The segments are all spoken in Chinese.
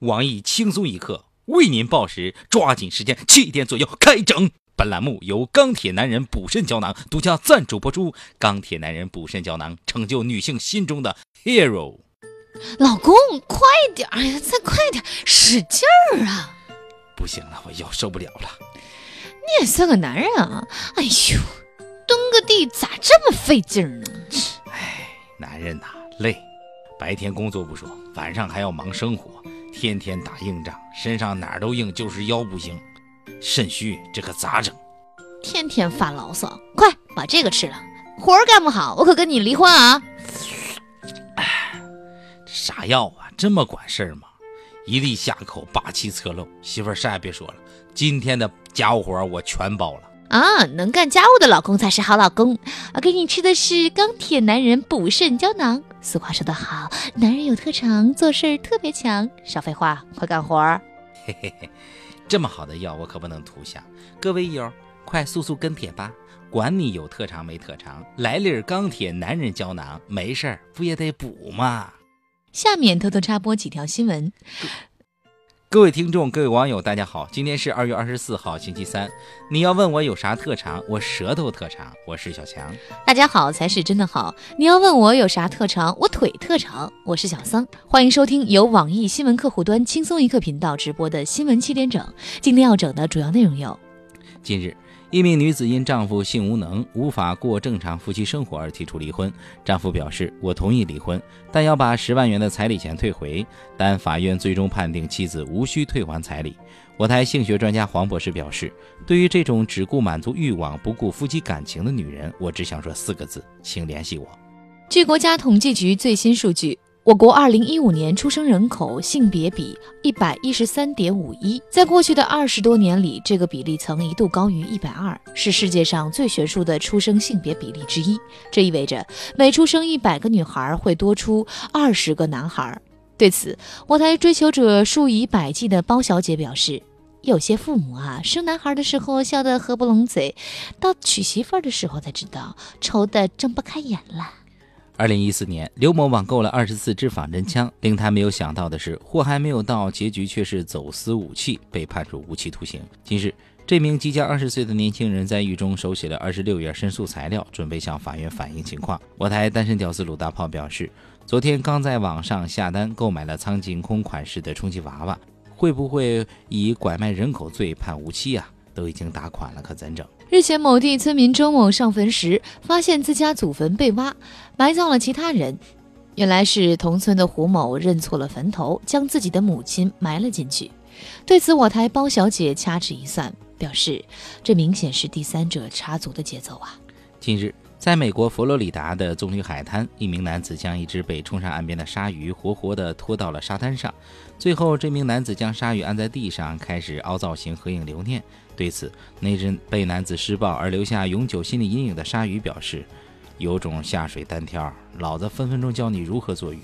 网易轻松一刻为您报时，抓紧时间，七点左右开整。本栏目由钢铁男人补肾胶囊独家赞助播出。钢铁男人补肾胶囊，成就女性心中的 hero。老公，快点！哎呀，再快点，使劲儿啊！不行了，我腰受不了了。你也算个男人啊！哎呦，蹲个地咋这么费劲呢？哎，男人呐，累，白天工作不说，晚上还要忙生活，天天打硬仗，身上哪儿都硬，就是腰不行。肾虚，这可咋整？天天发牢骚，快把这个吃了，活儿干不好，我可跟你离婚啊！哎，啥药啊？这么管事儿吗？一粒下口，霸气侧漏。媳妇儿，啥也别说了，今天的家务活我全包了啊！能干家务的老公才是好老公。我给你吃的是钢铁男人补肾胶囊。俗话说得好，男人有特长，做事儿特别强。少废话，快干活儿！嘿嘿嘿。这么好的药，我可不能图下。各位友，快速速跟帖吧！管你有特长没特长，来粒钢铁男人胶囊，没事儿不也得补吗？下面偷偷插播几条新闻。各位听众，各位网友，大家好，今天是二月二十四号，星期三。你要问我有啥特长，我舌头特长，我是小强。大家好才是真的好。你要问我有啥特长，我腿特长，我是小桑。欢迎收听由网易新闻客户端轻松一刻频道直播的新闻七点整。今天要整的主要内容有：近日。一名女子因丈夫性无能，无法过正常夫妻生活而提出离婚。丈夫表示：“我同意离婚，但要把十万元的彩礼钱退回。”但法院最终判定妻子无需退还彩礼。我台性学专家黄博士表示：“对于这种只顾满足欲望、不顾夫妻感情的女人，我只想说四个字，请联系我。”据国家统计局最新数据。我国二零一五年出生人口性别比一百一十三点五一，在过去的二十多年里，这个比例曾一度高于一百二，是世界上最悬殊的出生性别比例之一。这意味着每出生一百个女孩会多出二十个男孩。对此，我台追求者数以百计的包小姐表示：“有些父母啊，生男孩的时候笑得合不拢嘴，到娶媳妇儿的时候才知道愁得睁不开眼了。”二零一四年，刘某网购了二十四支仿真枪。令他没有想到的是，货还没有到，结局却是走私武器，被判处无期徒刑。近日，这名即将二十岁的年轻人在狱中手写了二十六页申诉材料，准备向法院反映情况。我台单身屌丝鲁大炮表示，昨天刚在网上下单购买了苍井空款式的充气娃娃，会不会以拐卖人口罪判无期啊？都已经打款了，可怎整？日前，某地村民周某上坟时，发现自家祖坟被挖，埋葬了其他人。原来是同村的胡某认错了坟头，将自己的母亲埋了进去。对此，我台包小姐掐指一算，表示这明显是第三者插足的节奏啊。近日，在美国佛罗里达的棕榈海滩，一名男子将一只被冲上岸边的鲨鱼活活地拖到了沙滩上。最后，这名男子将鲨鱼按在地上，开始凹造型合影留念。对此，那只被男子施暴而留下永久心理阴影的鲨鱼表示：“有种下水单挑，老子分分钟教你如何做鱼。”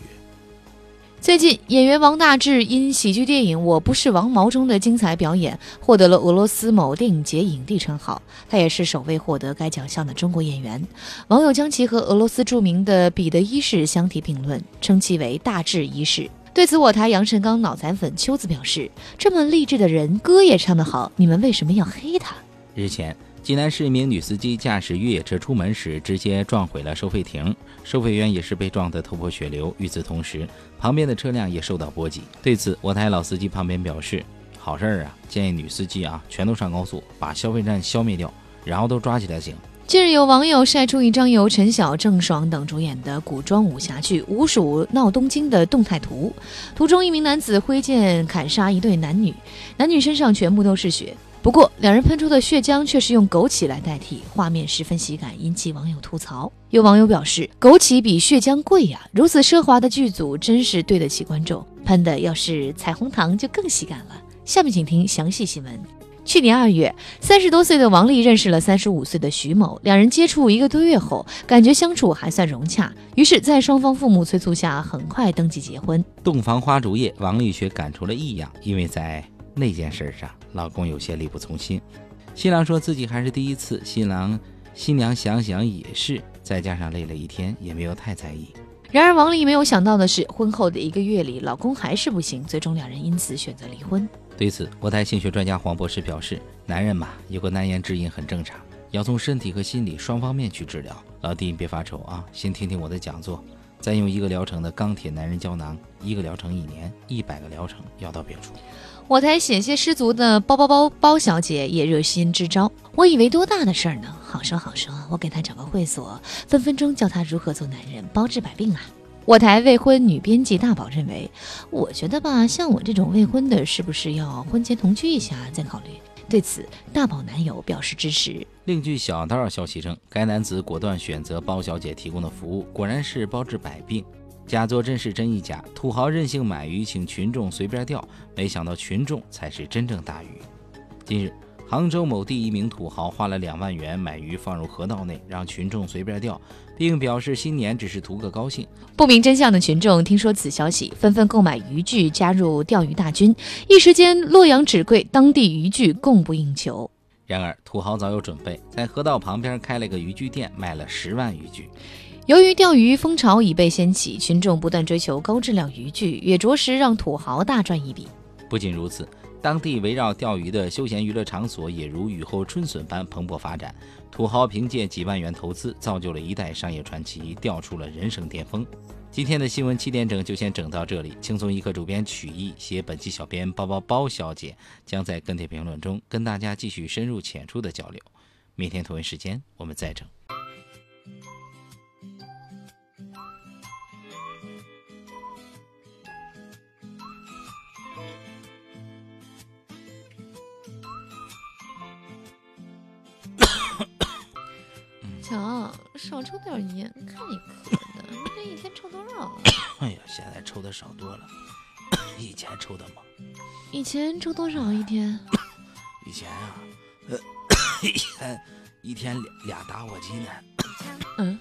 最近，演员王大治因喜剧电影《我不是王毛》中的精彩表演，获得了俄罗斯某电影节影帝称号。他也是首位获得该奖项的中国演员。网友将其和俄罗斯著名的彼得一世相提并论，称其为“大治一世”。对此，我台杨臣刚脑残粉秋子表示：“这么励志的人，歌也唱得好，你们为什么要黑他？”日前，济南市一名女司机驾驶越野车出门时，直接撞毁了收费亭，收费员也是被撞得头破血流。与此同时，旁边的车辆也受到波及。对此，我台老司机旁边表示：“好事儿啊，建议女司机啊，全都上高速，把消费站消灭掉，然后都抓起来行。”近日，有网友晒出一张由陈晓、郑爽等主演的古装武侠剧《五鼠闹东京》的动态图。图中，一名男子挥剑砍杀一对男女，男女身上全部都是血。不过，两人喷出的血浆却是用枸杞来代替，画面十分喜感，引起网友吐槽。有网友表示：“枸杞比血浆贵呀，如此奢华的剧组真是对得起观众。喷的要是彩虹糖就更喜感了。”下面请听详细新闻。去年二月，三十多岁的王丽认识了三十五岁的徐某，两人接触一个多月后，感觉相处还算融洽，于是，在双方父母催促下，很快登记结婚。洞房花烛夜，王丽却感出了异样，因为在那件事上，老公有些力不从心。新郎说自己还是第一次，新郎新娘想想也是，再加上累了一天，也没有太在意。然而王丽没有想到的是，婚后的一个月里，老公还是不行，最终两人因此选择离婚。对此，国台性学专家黄博士表示：“男人嘛，有个难言之隐很正常，要从身体和心理双方面去治疗。老弟，你别发愁啊，先听听我的讲座，再用一个疗程的钢铁男人胶囊，一个疗程一年，一百个疗程药到病除。”我台险些失足的包包包包小姐也热心支招。我以为多大的事儿呢？好说好说，我给她找个会所，分分钟教她如何做男人，包治百病啊！我台未婚女编辑大宝认为，我觉得吧，像我这种未婚的，是不是要婚前同居一下再考虑？对此，大宝男友表示支持。另据小道消息称，该男子果断选择包小姐提供的服务，果然是包治百病。假作真是真亦假，土豪任性买鱼，请群众随便钓，没想到群众才是真正大鱼。近日，杭州某地一名土豪花了两万元买鱼放入河道内，让群众随便钓，并表示新年只是图个高兴。不明真相的群众听说此消息，纷纷购买渔具加入钓鱼大军，一时间洛阳纸贵，当地渔具供不应求。然而，土豪早有准备，在河道旁边开了个渔具店，卖了十万渔具。由于钓鱼风潮已被掀起，群众不断追求高质量渔具，也着实让土豪大赚一笔。不仅如此，当地围绕钓鱼的休闲娱乐场所也如雨后春笋般蓬勃发展。土豪凭借几万元投资，造就了一代商业传奇，钓出了人生巅峰。今天的新闻七点整就先整到这里。轻松一刻主编曲艺携本期小编包包包小姐，将在跟帖评论中跟大家继续深入浅出的交流。明天同一时间我们再整。强，少抽点烟，看你咳的，你这一天抽多少了？哎呀，现在抽的少多了，以前抽的猛。以前抽多少一天？以前啊，呃，以前一天俩俩打火机呢。嗯。